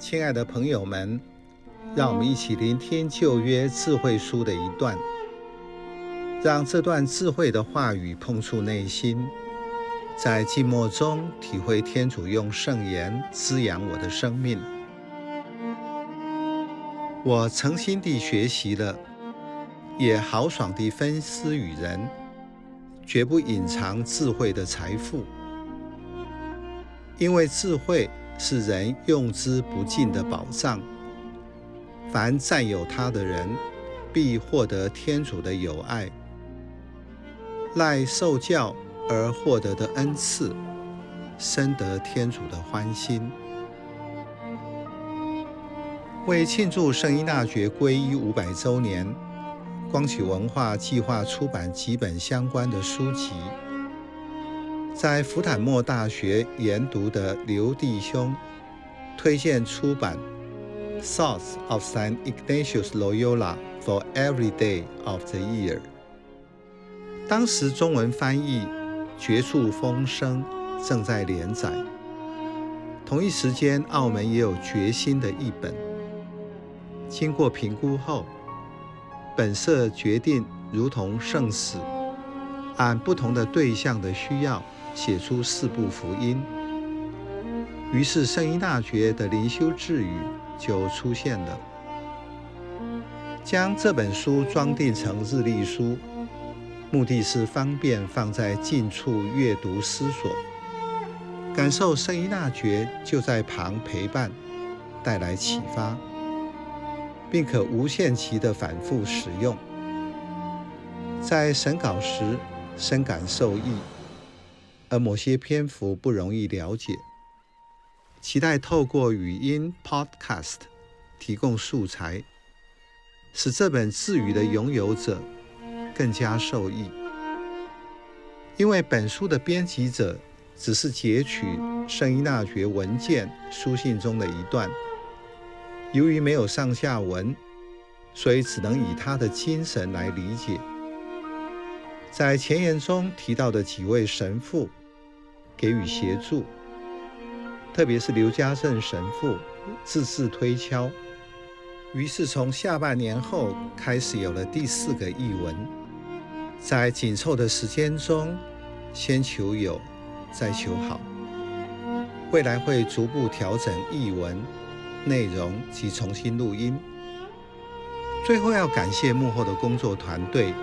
亲爱的朋友们，让我们一起聆听旧约智慧书的一段，让这段智慧的话语碰触内心，在静默中体会天主用圣言滋养我的生命。我诚心地学习了，也豪爽地分施与人，绝不隐藏智慧的财富，因为智慧是人用之不尽的宝藏。凡占有它的人，必获得天主的友爱，赖受教而获得的恩赐，深得天主的欢心。为庆祝圣依纳爵皈依五百周年，光启文化计划出版几本相关的书籍。在福坦莫大学研读的刘弟兄推荐出版《Thoughts of Saint Ignatius Loyola for Every Day of the Year》。当时中文翻译《绝处风声》正在连载，同一时间澳门也有《决心》的译本。经过评估后，本社决定如同圣史，按不同的对象的需要，写出四部福音。于是圣依纳爵的灵修智语就出现了。将这本书装订成日历书，目的是方便放在近处阅读思索，感受圣依大觉就在旁陪伴，带来启发。并可无限期的反复使用。在审稿时深感受益，而某些篇幅不容易了解，期待透过语音 Podcast 提供素材，使这本智语的拥有者更加受益。因为本书的编辑者只是截取圣依纳爵文件书信中的一段。由于没有上下文，所以只能以他的精神来理解。在前言中提到的几位神父给予协助，特别是刘家正神父字字推敲。于是从下半年后开始有了第四个译文。在紧凑的时间中，先求有，再求好。未来会逐步调整译文。内容及重新录音。最后要感谢幕后的工作团队：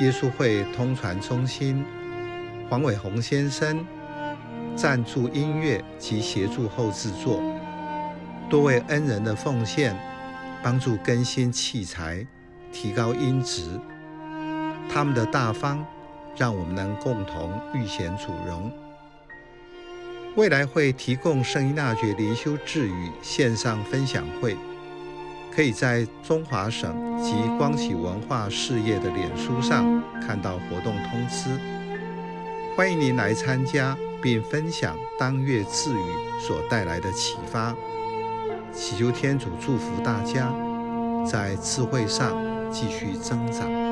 耶稣会通传中心黄伟鸿先生赞助音乐及协助后制作；多位恩人的奉献，帮助更新器材，提高音质。他们的大方，让我们能共同遇险主荣。未来会提供圣依纳爵灵修智语线上分享会，可以在中华省及光启文化事业的脸书上看到活动通知。欢迎您来参加并分享当月赐予所带来的启发。祈求天主祝福大家，在智慧上继续增长。